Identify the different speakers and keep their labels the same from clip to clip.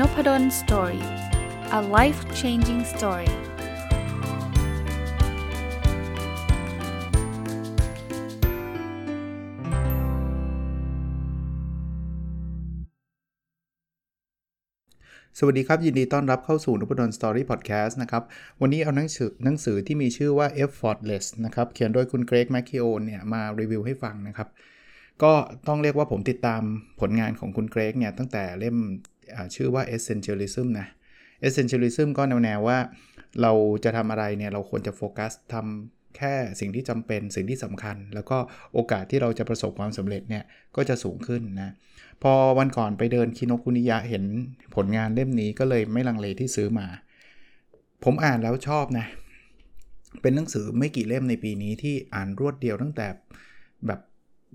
Speaker 1: Noppadol Story a life changing story สวัสดีครับ ยินดีต้อนรับเข้าสู่ Noppadol's Story พอดแคสต์นะครับ วันนี้เอาหนังสือหนังสือที่มีชื่อว่า Effortless นะครับ เขียนโดยคุณ Greg McKeown เนี่ย มารีวิวให้ฟังนะครับ ก็ต้องเรียกว่าผมติดตามผลงานของคุณเกรกเนี่ย ตั้งแต่เล่ม ชื่อว่า Essentialism นะ Essentialism ก็แนวๆว่าเราจะทำอะไรเนี่ยเราควรจะโฟกัสทำแค่สิ่งที่จำเป็นสิ่งที่สำคัญ แล้วก็โอกาสที่เราจะประสบความสำเร็จเนี่ยก็จะสูงขึ้นนะพอวันก่อนไปเดินคินคุนิยะเห็นผลงานเล่มนี้ก็เลยไม่ลังเลที่ซื้อมา ผมอ่านแล้วชอบนะเป็นหนังสือไม่กี่เล่มในปีนี้ที่อ่านรวดเดียวตั้งแต่แบบ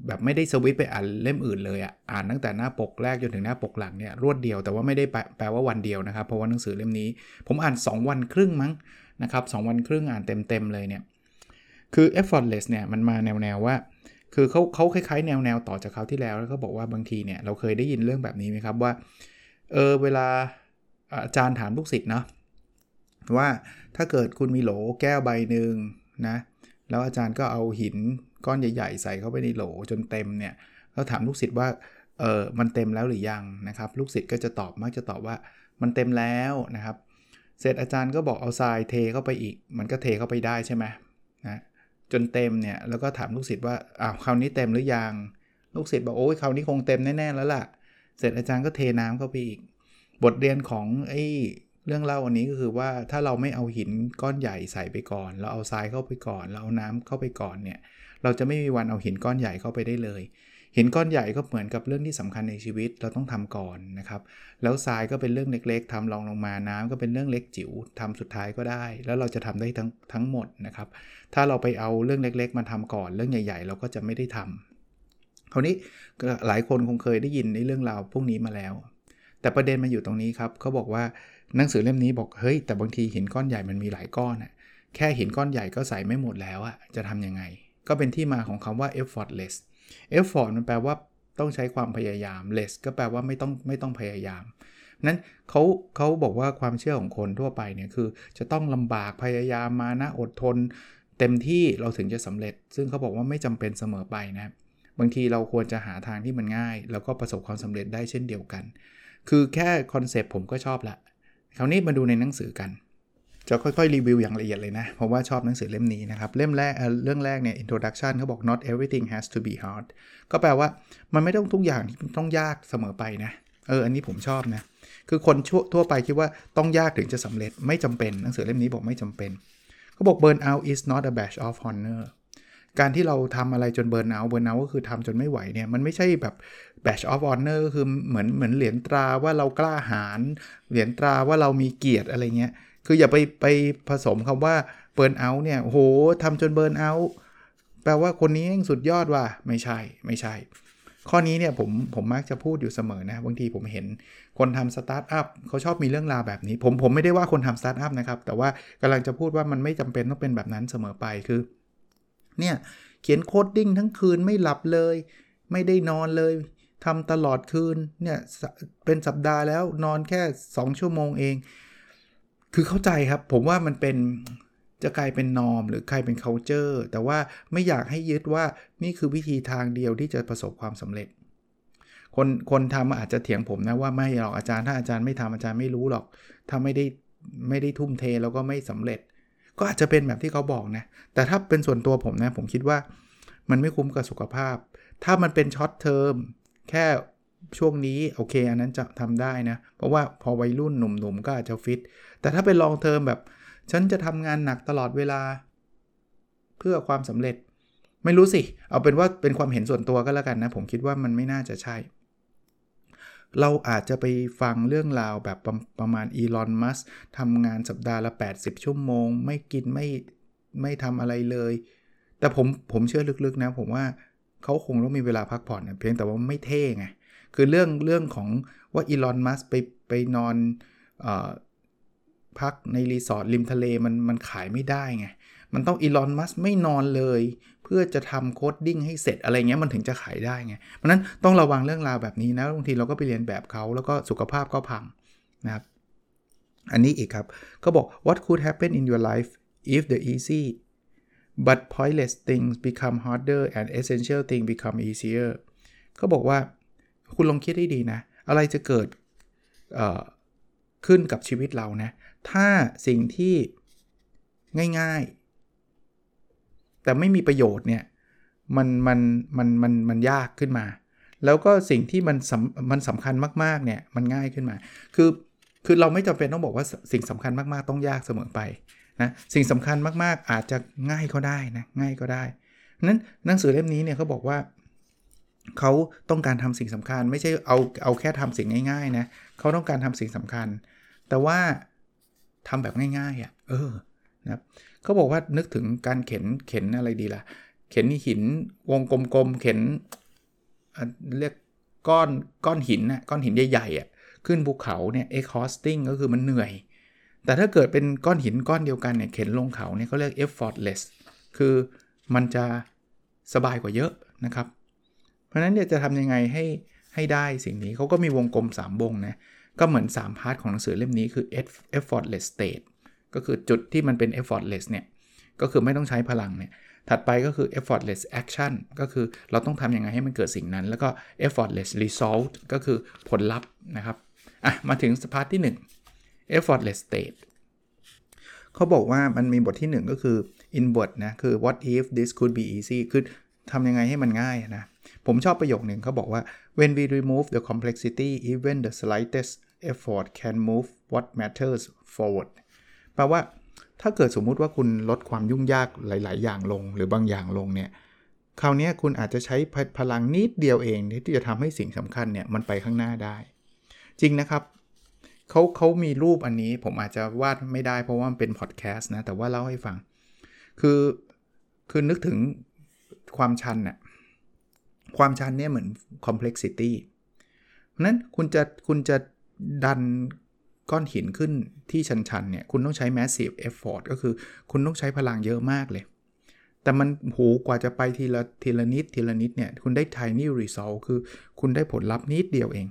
Speaker 1: แบบไม่ได้สวิตไปอ่านเล่มอื่นเลยอะอ่านตั้งแต่หน้าปกแรกจนถึงหน้าปกหลังเนี่ยรวดเดียวแต่ว่าไม่ได้แปลว่าวันเดียวนะครับ เพราะว่าหนังสือเล่มนี้ ผมอ่าน 2 วันครึ่งมั้งนะครับสวันครึ่งอ่านเต็มๆเลยเนี่ยคือ effortless เนี่ยมันมาแนวๆว่า คือเขาเขาคล้ายๆ แนวแนวต่อจากเขาที่แล้วแล้วก็บอกว่าบางทีเนี่ยเราเคยได้ยินเรื่องแบบนี้ไหมครับว่าเออเวลาอาจารย์ถามลูกศิษย์เนาะว่าถ้าเกิดคุณมีโหลแก้วใบหนึ่งนะ แล้วอาจารย์ก็เอาหินก้อนใหญ่ ๆ ใส่เข้าไปในโหลจนเต็มเนี่ยเราถามลูกศิษย์ว่าเออมันเต็มแล้วหรือยังนะครับ ลูกศิษย์ก็จะตอบมักจะตอบว่ามันเต็มแล้วนะครับ เสร็จอาจารย์ก็บอกเอาทรายเทเข้าไปอีก มันก็เทเข้าไปได้ใช่ไหมนะจนเต็มเนี่ยแล้วก็ถามลูกศิษย์ว่าอ้าวคราวนี้เต็มหรือยังลูกศิษย์บอกโอ้ยคราวนี้คงเต็มแน่ๆแล้วล่ะ เสร็จอาจารย์ก็เทน้ำเข้าไปอีก บทเรียนของไอ้ เรื่องเล่าอันนี้ก็คือว่าถ้าเราไม่เอาหินก้อนใหญ่ใส่ไปก่อน เราเอาทรายเข้าไปก่อน เราเอาน้ำเข้าไปก่อนเนี่ย เราจะไม่มีวันเอาหินก้อนใหญ่เข้าไปได้เลย หินก้อนใหญ่ก็เหมือนกับเรื่องที่สำคัญในชีวิตเราต้องทำก่อนนะครับ แล้วทรายก็เป็นเรื่องเล็ก ๆทำรองลงมาน้ำก็เป็นเรื่องเล็กจิ๋วทำสุดท้ายก็ได้ แล้วเราจะทำได้ทั้งทั้งหมดนะครับ ถ้าเราไปเอาเรื่องเล็ก ๆ มาทำก่อน เรื่องใหญ่ ๆ เราก็จะไม่ได้ทำคราวนี้หลายคนคงเคยได้ยินในเรื่องราวพวกนี้มาแล้ว แต่ประเด็นมาอยู่ตรงนี้ครับเขาบอกว่าหนังสือเล่มนี้บอกเฮ้ยแต่บางทีหินก้อนใหญ่มันมีหลายก้อนอะแค่หินก้อนใหญ่ก็ใส่ไม่หมดแล้วอะจะทํำยังไง ก็เป็นที่มาของคำว่า effortless effort มันแปลว่าต้องใช้ความพยายาม less ก็แปลว่าไม่ต้องไม่ต้องพยายามนั้นเขาเขาบอกว่าความเชื่อของคนทั่วไปเนี่ยคือ จะต้องลำบากพยายามมานะอดทน เต็มที่เราถึงจะสำเร็จ ซึ่งเขาบอกว่าไม่จำเป็นเสมอไปนะบางทีเราควรจะหาทางที่มันง่าย แล้วก็ประสบความสำเร็จได้เช่นเดียวกัน คือแค่คอนเซปต์ผมก็ชอบละคราวนี้มาดูในหนังสือกัน จะค่อยๆ รีวิวอย่างละเอียดเลยนะ เพราะว่าชอบหนังสือเล่มนี้นะครับ เล่มแรกเรื่องแรกเนี่ย introduction เขาบอก not everything has to be hard ก็แปลว่ามันไม่ต้องทุกอย่างที่ต้องยากเสมอไปนะเอออันนี้ผมชอบนะคือคนทั่วไปคิดว่าต้องยากถึงจะสำเร็จไม่จำเป็นหนังสือเล่มนี้บอกไม่จำเป็นเขาบอก burn out is not a badge of honor การที่เราทำอะไรจน burnout burnout ก็คือทำจนไม่ไหวเนี่ยมันไม่ใช่แบบ badge of honor ก็คือเหมือนเหมือนเหรียญตราว่าเรากล้าหาญเหรียญตราว่าเรามีเกียรติอะไรเงี้ยคืออย่าไปไปผสมคำว่า burnout เนี่ยโหทำจน burnout แปลว่าคนนี้สุดยอดว่ะไม่ใช่ไม่ใช่ ข้อนี้เนี่ยผมผมมักจะพูดอยู่เสมอนะบางทีผมเห็นคนทำสตาร์ทอัพเขาชอบมีเรื่องราวแบบนี้ ผมผมไม่ได้ว่าคนทำสตาร์ทอัพนะครับ แต่ว่ากำลังจะพูดว่ามันไม่จำเป็นต้องเป็นแบบนั้นเสมอไปคือ เนี่ยเขียนโคดดิ้งทั้งคืนไม่หลับเลย ไม่ได้นอนเลยทำตลอดคืนเนี่ยเป็นสัปดาห์แล้วนอนแค่ 2 ชั่วโมงเอง คือเข้าใจครับ ผมว่ามันเป็นจะกลายเป็นนอมหรือกลายเป็น culture แต่ว่าไม่อยากให้ยึดว่านี่คือวิธีทางเดียวที่จะประสบความสำเร็จ คนคนทำอาจจะเถียงผมนะว่าไม่หรอกอาจารย์ถ้าอาจารย์ไม่ทำอาจารย์ไม่รู้หรอก ถ้าไม่ได้ไม่ได้ทุ่มเทแล้วก็ไม่สำเร็จ ก็อาจจะเป็นแบบที่เขาบอกนะ แต่ถ้าเป็นส่วนตัวผมนะ ผมคิดว่ามันไม่คุ้มกับสุขภาพ ถ้ามันเป็นช็อตเทอมแค่ช่วงนี้โอเค อันนั้นจะทำได้นะ เพราะว่าพอวัยรุ่นหนุ่มๆก็อาจจะฟิต แต่ถ้าเป็นลองเทอมแบบ ฉันจะทำงานหนักตลอดเวลา เพื่อความสำเร็จ ไม่รู้สิ เอาเป็นว่าเป็นความเห็นส่วนตัวก็แล้วกันนะ ผมคิดว่ามันไม่น่าจะใช่ เราอาจจะไปฟังเรื่องราวแบบประประมาณอีลอนมัสก์ทำงานสัปดาห์ละ 80 ชั่วโมง ไม่กินไม่ไม่ทำอะไรเลย แต่ผมผมเชื่อลึกๆนะ ผมว่าเขาคงต้องมีเวลาพักผ่อนเพียงแต่ว่าไม่เท่ไง คือเรื่องเรื่องของว่าอีลอนมัสก์ไปไปนอนพักในรีสอร์ทริมทะเลมันมันขายไม่ได้ไง มันต้องอีลอนมัสก์ไม่นอนเลย เพื่อจะทำ coding ให้เสร็จอะไรเงี้ยมันถึงจะขายได้ไงเพราะนั้นต้องระวังเรื่องราวแบบนี้นะบางทีเราก็ไปเลียนแบบเขาแล้วก็สุขภาพก็พังนะครับอันนี้อีกครับก็บอก what could happen in your life if the easy but pointless things become harder and essential things become easier ก็บอกว่าคุณลองคิดให้ดีนะ อะไรจะเกิดขึ้นกับชีวิตเรานะ ถ้าสิ่งที่ง่าย แต่ไม่มีประโยชน์เนี่ยมันมันมันมันมันยากขึ้นมา แล้วก็สิ่งที่มันสำมันสำคัญมากๆเนี่ยมันง่ายขึ้นมา คือคือเราไม่จำเป็นต้องบอกว่าสิ่งสำคัญมากๆต้องยากเสมอไปนะสิ่งสำคัญมากๆอาจจะง่ายก็ได้นะง่ายก็ได้นั้นหนังสือเล่มนี้เนี่ยเขาบอกว่าเขาต้องการทำสิ่งสำคัญ ไม่ใช่เอาเอาแค่ทำสิ่งง่ายๆนะเขาต้องการทำสิ่งสำคัญ แต่ว่าทำแบบง่ายๆอะ่ะเออ นะครับเขาบอกว่านึกถึงการเข็นเข็นอะไรดีละ่ะ เข็นหินวงกลมๆเข็นเรียกก้อนก้อนหินนะก้อนหินใหญ่ๆอะ่ะขึ้นภูเขาเนี่ย exhausting ก็คือมันเหนื่อย แต่ถ้าเกิดเป็นก้อนหินก้อนเดียวกันเนี่ยเข็นลงเขาเนี่ยเขาเรียก effortless คือมันจะสบายกว่าเยอะนะครับ เพราะนั้นเนี่ยจะทำยังไงให้ให้ได้สิ่งนี้เขาก็มีวงกลม 3 วงนะ ก็เหมือน 3 พาร์ทของหนังสือเล่มนี้คือ effortless state ก็คือจุดที่มันเป็น effortless เนี่ย ก็คือไม่ต้องใช้พลังเนี่ย ถัดไปก็คือ effortless action ก็คือเราต้องทำยังไงให้มันเกิดสิ่งนั้น แล้วก็ effortless result ก็คือผลลัพธ์นะครับ อะ มาถึงสพาร์ทที่ 1 effortless state เขาบอกว่ามันมีบทที่ 1 ก็คือ inward นะ คือ what if this could be easy คือทำยังไงให้มันง่ายนะ ผมชอบประโยคหนึ่งเขาบอกว่า when we remove the complexity even the slightest effort can move what matters forward แปลว่าถ้าเกิดสมมุติว่าคุณลดความยุ่งยากหลาย ๆ อย่างลง หรือบางอย่างลงเนี่ยคราวนี้คุณอาจจะใช้พลังนิดเดียวเองที่จะทำให้สิ่งสำคัญเนี่ยมันไปข้างหน้าได้ จริงนะครับเขาเขามีรูปอันนี้ผมอาจจะวาดไม่ได้เพราะว่ามันเป็นพอดแคสต์นะ แต่ว่าเล่าให้ฟัง คือคือนึกถึงความชันน่ะความชันเนี่ยเหมือน complexity เพราะนั้นคุณจะคุณจะดัน ก้อนหินขึ้นที่ชันๆเนี่ยคุณต้องใช้ massive effort ก็คือคุณต้องใช้พลังเยอะมากเลย แต่มันหูกว่าจะไปทีละทีละนิดทีละนิดเนี่ยคุณได้ tiny result คือคุณได้ผลลัพธ์นิดเดียวเอง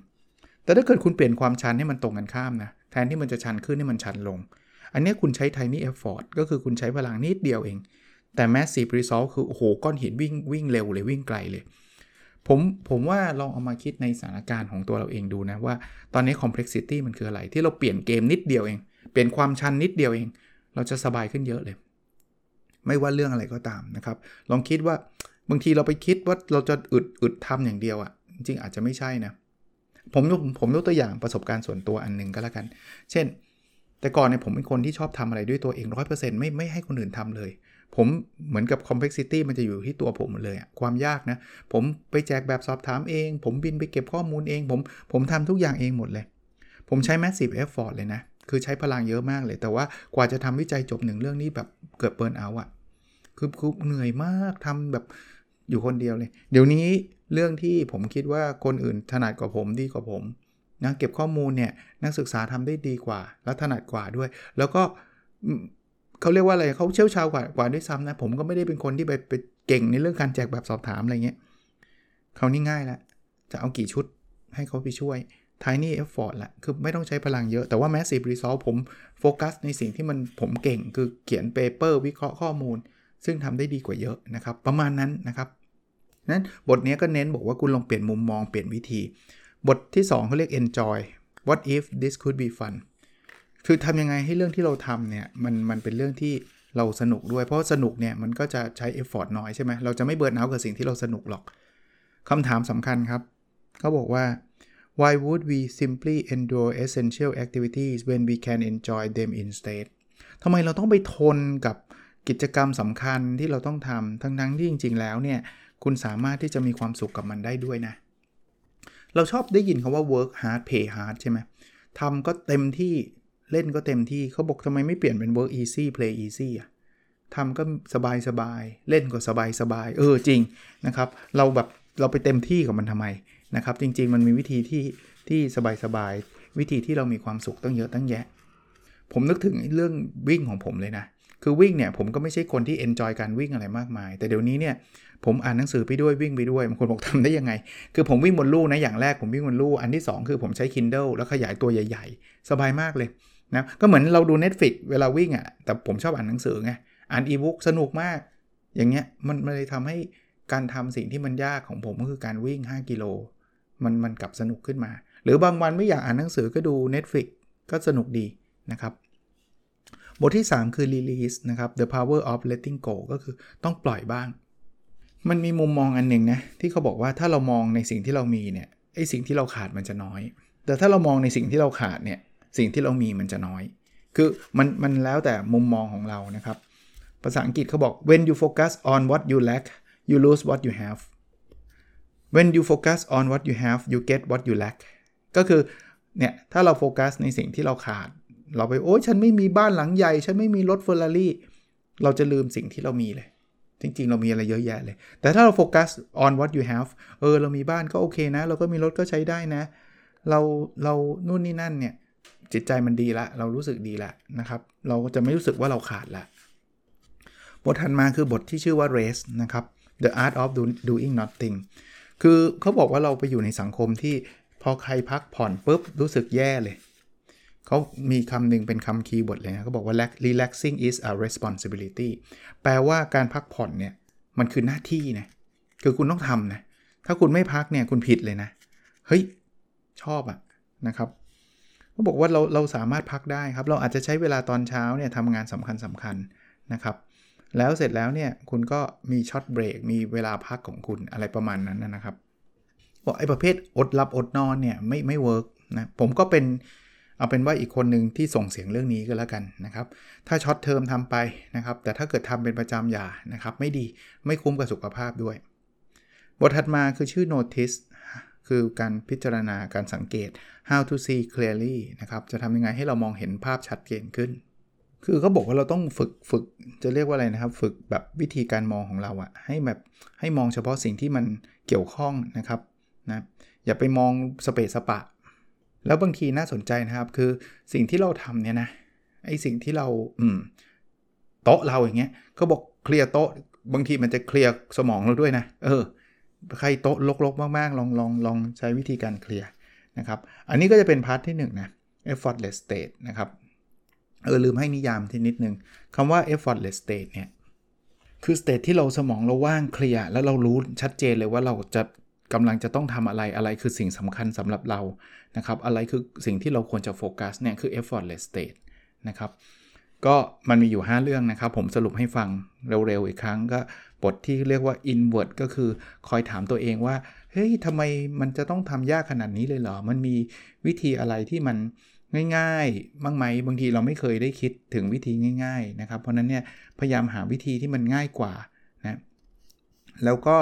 Speaker 1: แต่ถ้าเกิดคุณเปลี่ยนความชันให้มันตรงกันข้ามนะแทนที่มันจะชันขึ้นให้มันชันลง อันนี้คุณใช้ tiny effort ก็คือคุณใช้พลังนิดเดียวเอง แต่ massive result คือโอ้โหก้อนหินวิ่งวิ่งเร็วเลยวิ่งไกลเลย ผมผมว่าลองเอามาคิดในสถานการณ์ของตัวเราเองดูนะ ว่าตอนนี้ complexity มันคืออะไรที่เราเปลี่ยนเกมนิดเดียวเอง เปลี่ยนความชันนิดเดียวเอง เราจะสบายขึ้นเยอะเลย ไม่ว่าเรื่องอะไรก็ตามนะครับ ลองคิดว่าบางทีเราไปคิดว่าเราจะอึดอึดทำอย่างเดียวอะ่ะจริงอาจจะไม่ใช่นะผมยกผมยกตัวอย่างประสบการณ์ส่วนตัวอันหนึ่งก็แล้วกัน เช่น แต่ก่อนเนี่ยผมเป็นคนที่ชอบทำอะไรด้วยตัวเอง100%ไม่ไม่ให้คนอื่นทำเลย ผมเหมือนกับ complexity มันจะอยู่ที่ตัวผมเลยความยากนะ ผมไปแจกแบบสอบถามเอง ผมบินไปเก็บข้อมูลเอง ผมผมทำทุกอย่างเองหมดเลย ผมใช้ massive effort เลยนะ คือใช้พลังเยอะมากเลย แต่ว่ากว่าจะทำวิจัยจบหนึ่งเรื่องนี้แบบเกิดเบิร์นเอาอะคือคือเหนื่อยมากทำแบบอยู่คนเดียวเลย เดี๋ยวนี้เรื่องที่ผมคิดว่าคนอื่นถนัดกว่าผมดีกว่าผมนะเก็บข้อมูลเนี่ยนักศึกษาทำได้ดีกว่า แล้วถนัดกว่าด้วย แล้วก็ เขาเรียกว่าอะไรเขาเชี่ยวชาญกว่ากว่าด้วยซ้ำนะ ผมก็ไม่ได้เป็นคนที่ไปไปเก่งในเรื่องการแจกแบบสอบถามอะไรเงี้ยเขานี่ง่ายละจะเอากี่ชุดให้เขาไปช่วย tiny effort ละคือไม่ต้องใช้พลังเยอะ แต่ว่า massive result ผมโฟกัสในสิ่งที่มันผมเก่ง คือเขียน paper วิเคราะห์ข้อมูล ซึ่งทำได้ดีกว่าเยอะนะครับ ประมาณนั้นนะครับนั้นบทนี้ก็เน้นบอกว่าคุณลองเปลี่ยนมุมมองเปลี่ยนวิธี บทที่ 2เขาเรียก enjoy what if this could be fun คือทำยังไงให้เรื่องที่เราทำเนี่ยมันมันเป็นเรื่องที่เราสนุกด้วย เพราะสนุกเนี่ยมันก็จะใช้เอฟฟอร์ตน้อยใช่ไหมเราจะไม่เบิร์นเอากับสิ่งที่เราสนุกหรอกคำถามสำคัญครับเขาบอกว่า why would we simply endure essential activities when we can enjoy them instead ทำไมเราต้องไปทนกับกิจกรรมสำคัญที่เราต้องทำทั้งทั้งที่จริง ๆ แล้วเนี่ย คุณสามารถที่จะมีความสุขกับมันได้ด้วยนะ เราชอบได้ยินคาว่า work hard pay hard ใช่ไหมทำก็เต็มที่ เล่นก็เต็มที่เขาบอกทำไมไม่เปลี่ยนเป็น work easy play easy อะทำก็สบายสบายเล่นก็สบายสบายเออจริงนะครับ เราแบบเราไปเต็มที่กับมันทำไมนะครับ จริง ๆ มันมีวิธีที่ที่สบายสบายวิธีที่เรามีความสุขตั้งเยอะตั้งแยะ ผมนึกถึงเรื่องวิ่งของผมเลยนะ คือวิ่งเนี่ยผมก็ไม่ใช่คนที่เอนจอยการวิ่งอะไรมากมาย แต่เดี๋ยวนี้เนี่ยผมอ่านหนังสือไปด้วยวิ่งไปด้วยบางคนบอกทำได้ยังไง คือผมวิ่งบนลู่นะอย่างแรกผมวิ่งบนลู่อันที่ 2 คือผมใช้ Kindle แล้วขยายตัวใหญ่ ๆ สบายมากเลย นะก็เหมือนเราดู Netflix เวลาวิ่งอะ่ะ แต่ผมชอบอ่านหนังสือไง อ่านอีบุ๊กสนุกมาก อย่างเงี้ยมันมันเลยทำให้การทำสิ่งที่มันยากของผมก็คือการวิ่ง 5 กิโลมันมันกลับสนุกขึ้นมา หรือบางวันไม่อยากอ่านหนังสือก็ดู Netflix ก็สนุกดีนะครับ บทที่ 3 คือ release นะครับ the power of letting go ก็คือต้องปล่อยบ้าง มันมีมุมมองอันหนึ่งนะที่เขาบอกว่าถ้าเรามองในสิ่งที่เรามีเนี่ยไอสิ่งที่เราขาดมันจะน้อย แต่ถ้าเรามองในสิ่งที่เราขาดเนี่ย สิ่งที่เรามีมันจะน้อย คือมันมันแล้วแต่มุมมองของเรานะครับ ภาษาอังกฤษเขาบอก when you focus on what you lack you lose what you have when you focus on what you have you get what you lack ก็คือเนี่ยถ้าเราโฟกัสในสิ่งที่เราขาด เราไปโอ้ยฉันไม่มีบ้านหลังใหญ่ ฉันไม่มีรถเฟอร์รารี่เราจะลืมสิ่งที่เรามีเลย จริง ๆ เรามีอะไรเยอะแยะเลย แต่ถ้าเราโฟกัส on what you have เออ เรามีบ้านก็โอเคนะ เราก็มีรถก็ใช้ได้นะ เราเรานู่นนี่นั่นเนี่ย จิตใจมันดีละ เรารู้สึกดีละนะครับ เราจะไม่รู้สึกว่าเราขาดละ บทถัดมาคือบทที่ชื่อว่า race นะครับ the art of doing nothing คือเขาบอกว่าเราไปอยู่ในสังคมที่พอใครพักผ่อนปุ๊บรู้สึกแย่เลย เขามีคำหนึ่งเป็นคำคีย์บทเลยนะเขาบอกว่า relaxing is a responsibility แปลว่าการพักผ่อนเนี่ย มันคือหน้าที่นะ คือคุณต้องทำนะ ถ้าคุณไม่พักเนี่ยคุณผิดเลยนะ เฮ้ย ชอบอะนะครับ เขาบอกว่าเราเราสามารถพักได้ครับ เราอาจจะใช้เวลาตอนเช้าเนี่ยทำงานสำคัญสำคัญนะครับ แล้วเสร็จแล้วเนี่ยคุณก็มี short break มีเวลาพักของคุณอะไรประมาณนั้นนะครับบอกไอ้ประเภทอดหลับอดนอนเนี่ยไม่ไม่ work นะผมก็เป็นเอาเป็นว่าอีกคนหนึ่งที่ส่งเสียงเรื่องนี้ก็แล้วกันนะครับ ถ้า short term ทำไปนะครับ แต่ถ้าเกิดทำเป็นประจำอย่านะครับ ไม่ดีไม่คุ้มกับสุขภาพด้วย บทถัดมาคือชื่อ notice คือการพิจารณาการสังเกต how to see clearly นะครับจะทำยังไงให้เรามองเห็นภาพชัดเจนขึ้น คือเขาบอกว่าเราต้องฝึกฝึกจะเรียกว่าอะไรนะครับ ฝึกแบบวิธีการมองของเราอะให้แบบให้มองเฉพาะสิ่งที่มันเกี่ยวข้องนะครับนะอย่าไปมองสเปซสปะ แล้วบางทีน่าสนใจนะครับ คือสิ่งที่เราทำเนี่ยนะไอสิ่งที่เราอืมโต๊ะเราอย่างเงี้ยเขาบอกเคลียร์โต๊ะบางทีมันจะเคลียร์สมองเราด้วยนะ เออ ใครโต๊ะลกๆ มากๆ ลองลองลองใช้วิธีการเคลียร์นะครับ อันนี้ก็จะเป็น part ที่1นะ effortless state นะครับ เออลืมให้นิยามทีนิดนึงคำว่า effortless state เนี่ย คือ state ที่เราสมองเราว่าง clear แล้วเรารู้ชัดเจนเลยว่าเราจะกำลังจะต้องทำอะไรอะไรคือสิ่งสำคัญสำหรับเรานะครับ อะไรคือสิ่งที่เราควรจะโฟกัสเนี่ยคือ effortless state นะครับ ก็มันมีอยู่ 5 เรื่องนะครับ ผมสรุปให้ฟังเร็วๆอีกครั้งก็บทที่เรียกว่า inward ก็คือคอยถามตัวเองว่า เฮ้ยทำไมมันจะต้องทำยากขนาดนี้เลยเหรอ มันมีวิธีอะไรที่มันง่ายๆ บ้างไหมบางทีเราไม่เคยได้คิดถึงวิธีง่าย ๆนะครับ เพราะนั้นเนี่ยพยายามหาวิธีที่มันง่ายกว่านะแล้วก็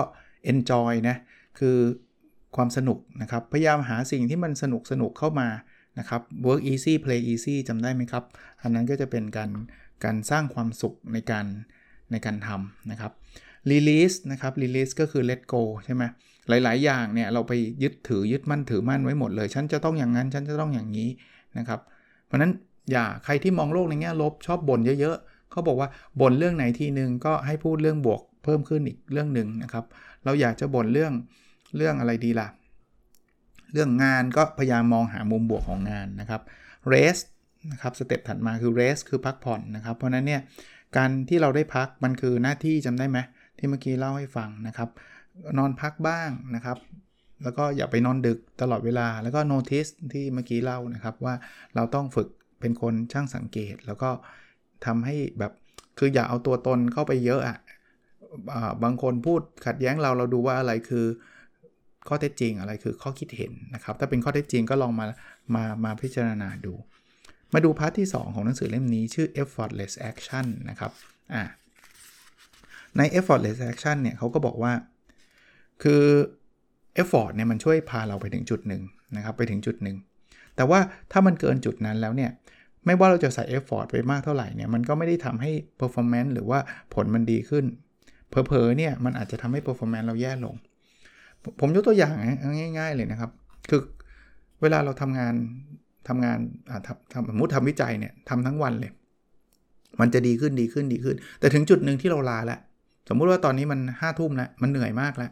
Speaker 1: enjoy นะคือความสนุกนะครับ พยายามหาสิ่งที่มันสนุกสนุกเข้ามา นะครับ work easy play easy จำได้ไหมครับ อันนั้นก็จะเป็นการการสร้างความสุขในการในการทำนะครับ release นะครับ release ก็คือ let go ใช่ไหมหลาย ๆ อย่างเนี่ยเราไปยึดถือยึดมั่นถือมั่นไว้หมดเลย ฉันจะต้องอย่างนั้น ฉันจะต้องอย่างนี้นะครับ เพราะนั้นอย่าใครที่มองโลกในแง่ลบชอบบ่นเยอะ ๆ เขาบอกว่าบ่นเรื่องไหนทีนึงก็ให้พูดเรื่องบวกเพิ่มขึ้นอีกเรื่องหนึ่งนะครับ เราอยากจะบ่นเรื่องเรื่องอะไรดีล่ะ เรื่องงานก็พยายามมองหามุมบวกของงานนะครับ rest นะครับสเต็ปถัดมาคือ rest คือพักผ่อนนะครับ เพราะนั้นเนี่ยการที่เราได้พักมันคือหน้าที่จำได้ไหมที่เมื่อกี้เล่าให้ฟังนะครับ นอนพักบ้างนะครับ แล้วก็อย่าไปนอนดึกตลอดเวลาแล้วก็ notice ที่เมื่อกี้เล่านะครับว่าเราต้องฝึกเป็นคนช่างสังเกต แล้วก็ทำให้แบบคืออย่าเอาตัวตนเข้าไปเยอะอะะบางคนพูดขัดแย้งเราเราดูว่าอะไรคือ ข้อเท็จจริงอะไรคือข้อคิดเห็นนะครับ ถ้าเป็นข้อเท็จจริงก็ลองมามามาพิจารณาดู มาดูพาร์ทที่ 2 ของหนังสือเล่มนี้ชื่อ effortless action นะครับอ่าใน effortless action เนี่ยเขาก็บอกว่า คือ effort เนี่ยมันช่วยพาเราไปถึงจุดหนึ่งนะครับไปถึงจุดหนึ่งแต่ว่าถ้ามันเกินจุดนั้นแล้วเนี่ยไม่ว่าเราจะใส่ effort ไปมากเท่าไหร่เนี่ยมันก็ไม่ได้ทำให้ performance หรือว่าผลมันดีขึ้นเผลอๆเนี่ยมันอาจจะทำให้ performance เราแย่ลง ผมยกตัวอย่างง่าย ๆ เลยนะครับ คือเวลาเราทำงานทำงานทำสมมติทำวิจัยเนี่ยทำทั้งวันเลย มันจะดีขึ้นดีขึ้นดีขึ้น แต่ถึงจุดหนึ่งที่เราลาแล้วสมมุติว่าตอนนี้มันห้าทุ่มแล้วมันเหนื่อยมากแล้ว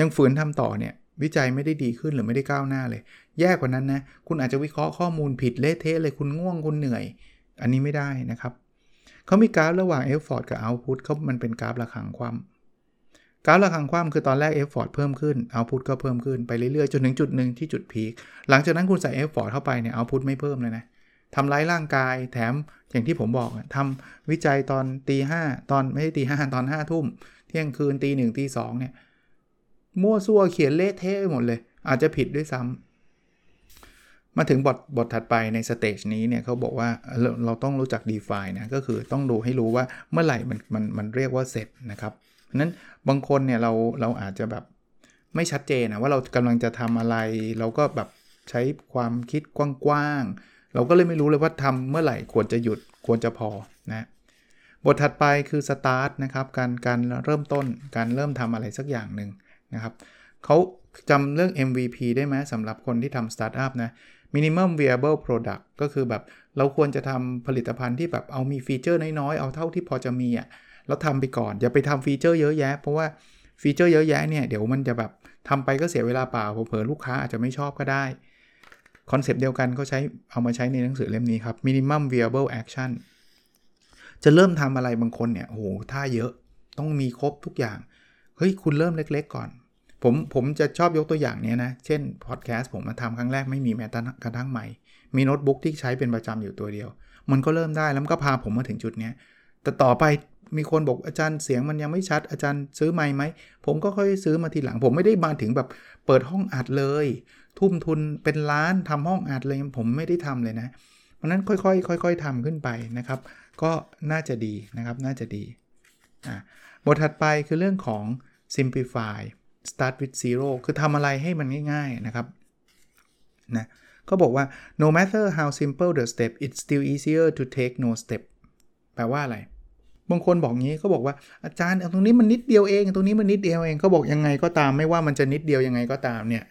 Speaker 1: ยังฝืนทำต่อเนี่ยวิจัยไม่ได้ดีขึ้นหรือไม่ได้ก้าวหน้าเลย แย่กว่านั้นนะ คุณอาจจะวิเคราะห์ข้อมูลผิดเละเทะเลยคุณง่วงคุณเหนื่อย อันนี้ไม่ได้นะครับเขามีกราฟระหว่าง effort กับ output เขามันเป็นกราฟระขังความ กราฟระฆังคว่ำคือตอนแรก effort เพิ่มขึ้น output ก็เพิ่มขึ้นไปเรื่อยๆ จนถึงจุดหนึ่งที่จุด peak หลังจากนั้นคุณใส่ effort เข้าไปเนี่ย output ไม่เพิ่มเลยนะทำร้ายร่างกายแถมอย่างที่ผมบอกทำวิจัยตอนตีห้าตอนไม่ใช่ตีห้าตอนห้าทุ่ม เที่ยงคืนตีหนึ่งตีสองเนี่ยมั่วซั่วเขียนเละเทะไปหมดเลย อาจจะผิดด้วยซ้ำ มาถึงบทบทถัดไปใน state นี้เนี่ยเขาบอกว่าเราเราต้องรู้จัก define นะก็คือต้องดูให้รู้ว่าเมื่อไหร่มันมันมันเรียกว่าเสร็จนะครับนั้นบางคนเนี่ยเราเราอาจจะแบบไม่ชัดเจนนะว่าเรากำลังจะทำอะไร เราก็แบบใช้ความคิดกว้างๆ เราก็เลยไม่รู้เลยว่าทำเมื่อไหร่ควรจะหยุดควรจะพอนะบทถัดไปคือ start นะครับการการเริ่มต้นการเริ่มทำอะไรสักอย่างหนึ่งนะครับเขาจำเรื่อง MVP ได้ไหมสำหรับคนที่ทำสตาร์ทอัพนะ minimum viable product ก็คือแบบเราควรจะทำผลิตภัณฑ์ที่แบบเอามี feature น้อยๆ เอาเท่าที่พอจะมีอะแล้วทำไปก่อน อย่าไปทำ feature เยอะแยะ เพราะว่า feature เยอะแยะเนี่ยเดี๋ยวมันจะแบบทำไปก็เสียเวลาเปล่าเผลอลูกค้าอาจจะไม่ชอบก็ได้ concept เดียวกันเขาใช้เอามาใช้ในหนังสือเล่มนี้ครับ minimum viable action จะเริ่มทำอะไรบางคนเนี่ยโอ้โหท่าเยอะต้องมีครบทุกอย่าง เฮ้ย คุณเริ่มเล็ก ๆ ก่อน ผมผมจะชอบยกตัวอย่างเนี้ยนะ เช่นพอดแคสต์ผมมาทำครั้งแรกไม่มีแม้กระทั่งใหม่ มีโน้ตบุ๊กที่ใช้เป็นประจำอยู่ตัวเดียว มันก็เริ่มได้แล้วมันก็พาผมมาถึงจุดเนี้ยแต่ต่อไปมีคนบอกอาจารย์เสียงมันยังไม่ชัดอาจารย์ซื้อใหม่ไหม ผมก็ค่อยซื้อมาทีหลัง ผมไม่ได้มาถึงแบบเปิดห้องอัดเลย ทุ่มทุนเป็นล้านทำห้องอัดเลยผมไม่ได้ทำเลยนะเพราะนั้นค่อยๆค่อย ๆทำขึ้นไปนะครับ ก็น่าจะดีนะครับน่าจะดีอะบทถัดไปคือเรื่องของ simplify start with zero คือทำอะไรให้มันง่าย ๆ นะครับนะเขาบอกว่า no matter how simple the step it's still easier to take no step แปลว่าอะไร บางคนบอกงี้เขาบอกว่าอาจารย์ตรงนี้มันนิดเดียวเอง ตรงนี้มันนิดเดียวเองเขาบอกยังไงก็ตามไม่ว่ามันจะนิดเดียวยังไงก็ตามเนี่ย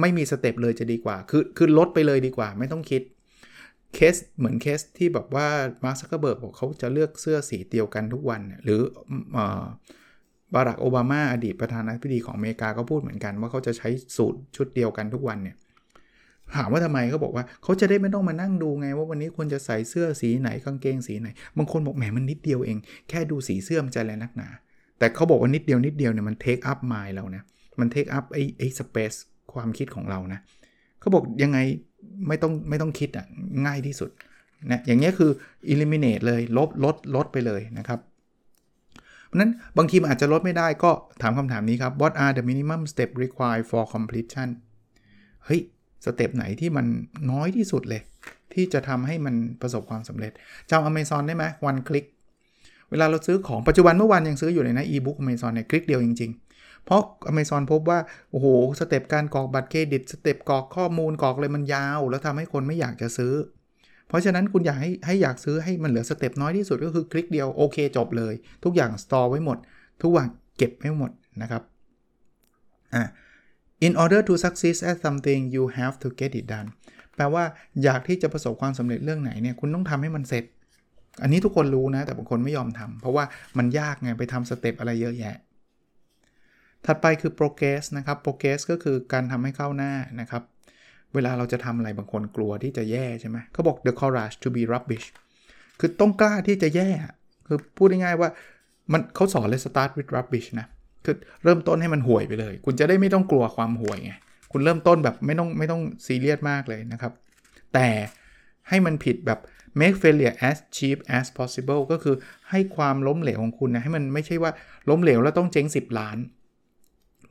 Speaker 1: ไม่มี step เลยจะดีกว่า คือคือลดไปเลยดีกว่า ไม่ต้องคิดเคสเหมือนเคสที่แบบว่ามาร์คซักเกอร์เบิร์กบอกเขาจะเลือกเสื้อสีเดียวกันทุกวัน หรือ บารักโอบามาอดีตประธานาธิบดีของอเมริกาก็พูดเหมือนกันว่าเขาจะใช้สูตรชุดเดียวกันทุกวันเนี่ยถามว่าทำไมเขาบอกว่าเขาจะได้ไม่ต้องมานั่งดูไง ว่าวันนี้ควรจะใส่เสื้อสีไหนกางเกงสีไหน บางคนบอกแหมมันนิดเดียวเอง แค่ดูสีเสื้อมันจะแรงนักหนา แต่เขาบอกว่านิดเดียวนิดเดียวเนี่ยมัน take up mind เรานะมัน take up ไอ้ไอ้ space ความคิดของเรานะเขาบอกยังไงไม่ต้องไม่ต้องคิดอะง่ายที่สุดนะอย่างเงี้ยคือ eliminate เลยลบลดลดไปเลยนะครับ เพราะนั้นบางทีมันอาจจะลดไม่ได้ก็ถามคำถามนี้ครับ what are the minimum step required for completion เฮ้ยสเต็ปไหนที่มันน้อยที่สุดเลย ที่จะทำให้มันประสบความสำเร็จจำ Amazon ได้ไหมวันคลิกเวลาเราซื้อของปัจจุบันเมื่อวานยังซื้ออยู่เลยนะ e-book Amazon เนี่ยคลิกเดียวจริง ๆ เพราะ Amazon พบว่า โอ้โห step การกรอกบัตรเครดิต step กรอกข้อมูลกรอกเลยมันยาว แล้วทำให้คนไม่อยากจะซื้อ เพราะฉะนั้นคุณอยากให้ให้อยากซื้อให้มันเหลือ step น้อยที่สุดก็คือคลิกเดียวโอเคจบเลย ทุกอย่าง store ไว้หมด ทุกอย่างเก็บไว้หมดนะครับอ่า in order to succeed at something you have to get it done แปลว่าอยากที่จะประสบความสำเร็จเรื่องไหนเนี่ยคุณต้องทำให้มันเสร็จ อันนี้ทุกคนรู้นะ แต่บางคนไม่ยอมทำเพราะว่ามันยากไงไปทำสเต็ปอะไรเยอะแยะ ถัดไปคือ progress นะครับ progress ก็คือการทำให้เข้าหน้านะครับ เวลาเราจะทำอะไรบางคนกลัวที่จะแย่ใช่ไหมเขาบอก the courage to be rubbish คือต้องกล้าที่จะแย่ คือพูดง่ายๆว่ามันเขาสอนเลย start with rubbish นะ คือเริ่มต้นให้มันห่วยไปเลย คุณจะได้ไม่ต้องกลัวความห่วยไง คุณเริ่มต้นแบบไม่ต้องไม่ต้องซีเรียสมากเลยนะครับ แต่ให้มันผิดแบบ make failure as cheap as possible ก็คือให้ความล้มเหลวของคุณนะ ให้มันไม่ใช่ว่าล้มเหลวแล้วต้องเจ๊ง 10 ล้าน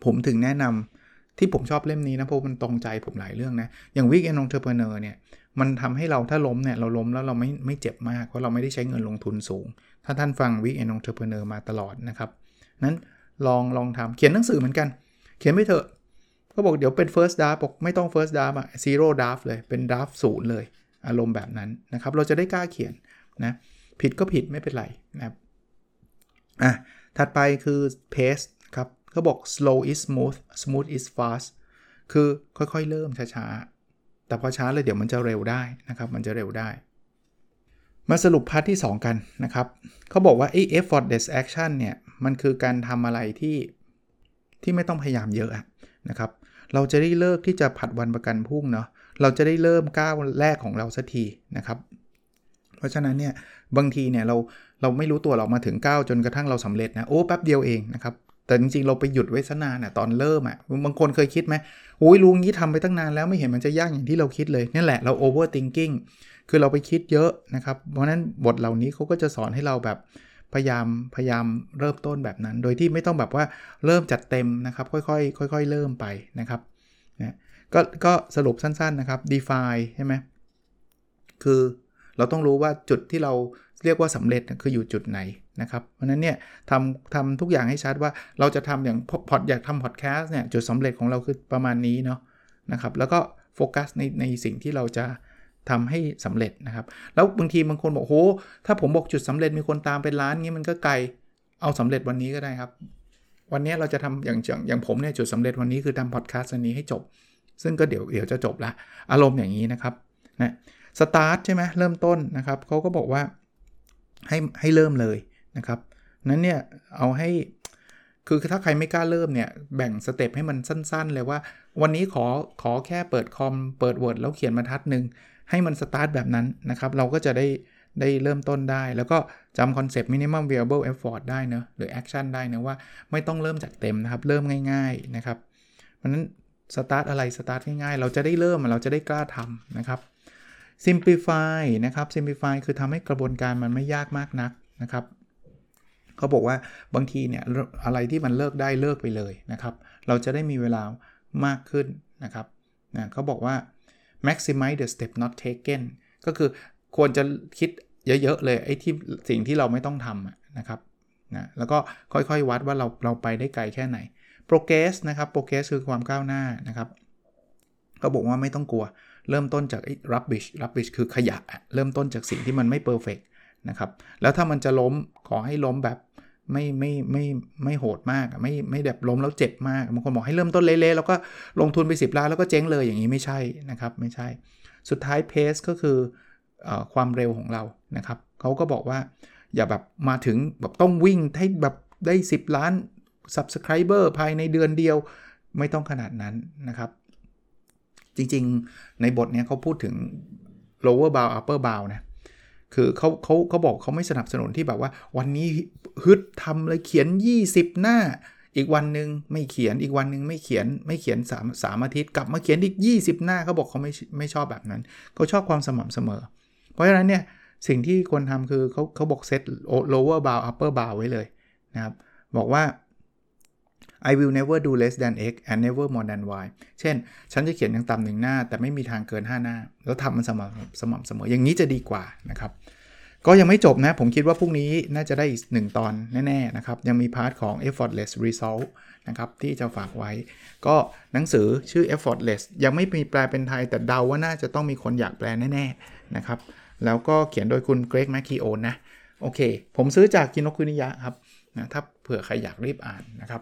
Speaker 1: ผมถึงแนะนำ ที่ผมชอบเล่มนี้นะเพราะมันตรงใจผมหลายเรื่องนะ อย่าง Week and Entrepreneur เนี่ย มันทำให้เราถ้าล้มเนี่ยเราล้มแล้วเราไม่ไม่เจ็บมาก เพราะเราไม่ได้ใช้เงินลงทุนสูง ถ้าท่านฟัง Week and Entrepreneur มาตลอดนะครับนั้นลองลองทำเขียนหนังสือเหมือนกัน เขียนไม่เถอะ ก็บอกเดี๋ยวเป็น first draft บอกไม่ต้อง first draft อะ zero draft เลยเป็น draft ศูนย์เลย อารมณ์แบบนั้นนะครับ เราจะได้กล้าเขียนนะผิดก็ผิดไม่เป็นไรนะครับอะถัดไปคือ pace เขาบอก slow is smooth smooth is fast คือค่อยๆ เริ่มช้าๆ แต่พอช้าเลยเดี๋ยวมันจะเร็วได้นะครับ มันจะเร็วได้ มาสรุปพาร์ทที่ 2 กันนะครับเขาบอกว่าไอ้ effortless action เนี่ย มันคือการทำอะไรที่ที่ไม่ต้องพยายามเยอะนะครับ เราจะได้เลิกที่จะผัดวันประกันพรุ่งเนาะ เราจะได้เริ่มก้าวแรกของเราสักทีนะครับเพราะฉะนั้นเนี่ยบางทีเนี่ยเราเราไม่รู้ตัวเรามาถึงก้าวจนกระทั่งเราสำเร็จนะโอ้แป๊บเดียวเองนะครับ แต่จริงๆ เราไปหยุดไว้ซะนานอะตอนเริ่มอะบางคนเคยคิดไหมโอ้ยลุงนี้ทำไปตั้งนานแล้วไม่เห็นมันจะยากอย่างที่เราคิดเลยนี่แหละเรา overthinking คือเราไปคิดเยอะนะครับ เพราะนั้นบทเหล่านี้เขาก็จะสอนให้เราแบบพยายามพยายามเริ่มต้นแบบนั้น โดยที่ไม่ต้องแบบว่าเริ่มจัดเต็มนะครับ ค่อยๆ ค่อย ๆ เริ่มไปนะครับนะก็ก็สรุปสั้นๆนะครับ define ใช่ไหมคือเราต้องรู้ว่าจุดที่เราเรียกว่าสำเร็จคืออยู่จุดไหน นะครับ เพราะนั้นเนี่ยทำทำทุกอย่างให้ชัดว่าเราจะทำอย่างพอดอยากทำพอดแคสต์เนี่ยจุดสำเร็จของเราคือประมาณนี้เนาะนะครับ แล้วก็โฟกัสในในสิ่งที่เราจะทำให้สำเร็จนะครับ แล้วบางทีบางคนบอกโหถ้าผมบอกจุดสำเร็จมีคนตามเป็นล้านงี้มันก็ไกลเอาสำเร็จวันนี้ก็ได้ครับ วันนี้เราจะทำอย่างอย่างผมเนี่ยจุดสำเร็จวันนี้คือทำพอดแคสต์อันนี้ให้จบ ซึ่งก็เดี๋ยวเดี๋ยวจะจบละอารมณ์อย่างนี้นะครับนะสตาร์ทใช่ไหมเริ่มต้นนะครับเขาก็บอกว่าให้ให้เริ่มเลย นะครับนั้นเนี่ยเอาให้คือถ้าใครไม่กล้าเริ่มเนี่ยแบ่ง step ให้มันสั้น ๆ เลยว่า วันนี้ขอขอแค่เปิดคอมเปิด Word แล้วเขียนบรรทัดหนึ่งให้มันสตาร์ทแบบนั้นนะครับ เราก็จะได้ได้เริ่มต้นได้ แล้วก็จำคอนเซปต์ minimum viable effort ได้เนะหรือ action ได้นะว่าไม่ต้องเริ่มจากเต็มนะครับ เริ่มง่าย ๆนะครับเพราะนั้นสตาร์ทอะไรสตาร์ทง่ายๆ เราจะได้เริ่มเราจะได้กล้าทำนะครับ simplify นะครับ simplify คือทำให้กระบวนการมันไม่ยากมากนักนะครับ เขาบอกว่าบางทีเนี่ยอะไรที่มันเลิกได้เลิกไปเลยนะครับ เราจะได้มีเวลามากขึ้นนะครับนะเขาบอกว่า maximize the step not taken ก็คือควรจะคิดเยอะ ๆ เลยไอ้ที่สิ่งที่เราไม่ต้องทำนะครับนะแล้วก็ค่อยๆ วัดว่าเราเราไปได้ไกลแค่ไหน progress นะครับ progress คือความก้าวหน้านะครับเขาบอกว่าไม่ต้องกลัว เริ่มต้นจากไอ้ rubbish rubbish คือขยะ เริ่มต้นจากสิ่งที่มันไม่ perfect นะครับ แล้วถ้ามันจะล้มขอให้ล้มแบบ ไม่ไม่ไม่ไม่โหดมากไม่ไม่แบบล้มแล้วเจ็บมากบางคนบอกให้เริ่มต้นเละๆแล้วก็ลงทุนไป 10ล้านแล้วก็เจ๊งเลยอย่างนี้ไม่ใช่นะครับ ไม่ใช่ สุดท้ายเพสก็คืออความเร็วของเรานะครับเขาก็บอกว่าอย่าแบบมาถึงแบบต้องวิ่งให้แบบได้ 10 ล้าน Subscriber ภายในเดือนเดียวไม่ต้องขนาดนั้นนะครับ จริงๆ ในบทนี้เขาพูดถึง lower bound upper bound นะ คือเขาเขาเขาบอกเขาไม่สนับสนุนที่แบบว่า วันนี้ฮึดทำเลยเขียน 20 หน้า อีกวันหนึ่งไม่เขียนอีกวันหนึ่งไม่เขียนไม่เขียน3 3อาทิตย์กลับมาเขียนอีก 20 หน้าเขาบอกเขาไม่ไม่ชอบแบบนั้นเขาชอบความสม่ำเสมอ เพราะฉะนั้นเนี่ยสิ่งที่ควรทำคือเขาเขาบอกเซต lower bound upper bound ไว้เลยนะครับบอกว่า I will never do less than x and never more than y เช่น ฉันจะเขียนอย่างต่ำหนึ่งหน้า แต่ไม่มีทางเกิน 5 หน้า แล้วทำมันสม่ำสม่ำเสมออย่างนี้จะดีกว่านะครับ ก็ยังไม่จบนะ ผมคิดว่าพรุ่งนี้น่าจะได้อีกหนึ่งตอนแน่ ๆ นะครับ ยังมี part ของ effortless result นะครับที่จะฝากไว้ ก็หนังสือชื่อ effortless ยังไม่มีแปลเป็นไทย แต่เดาว่าน่าจะต้องมีคนอยากแปลแน่ๆนะครับแล้วก็เขียนโดยคุณเกรกแมคคีโอนนะโอเค ผมซื้อจากกินกคุนิยะครับนะถ้าเผื่อใครอยากรีบอ่านนะครับ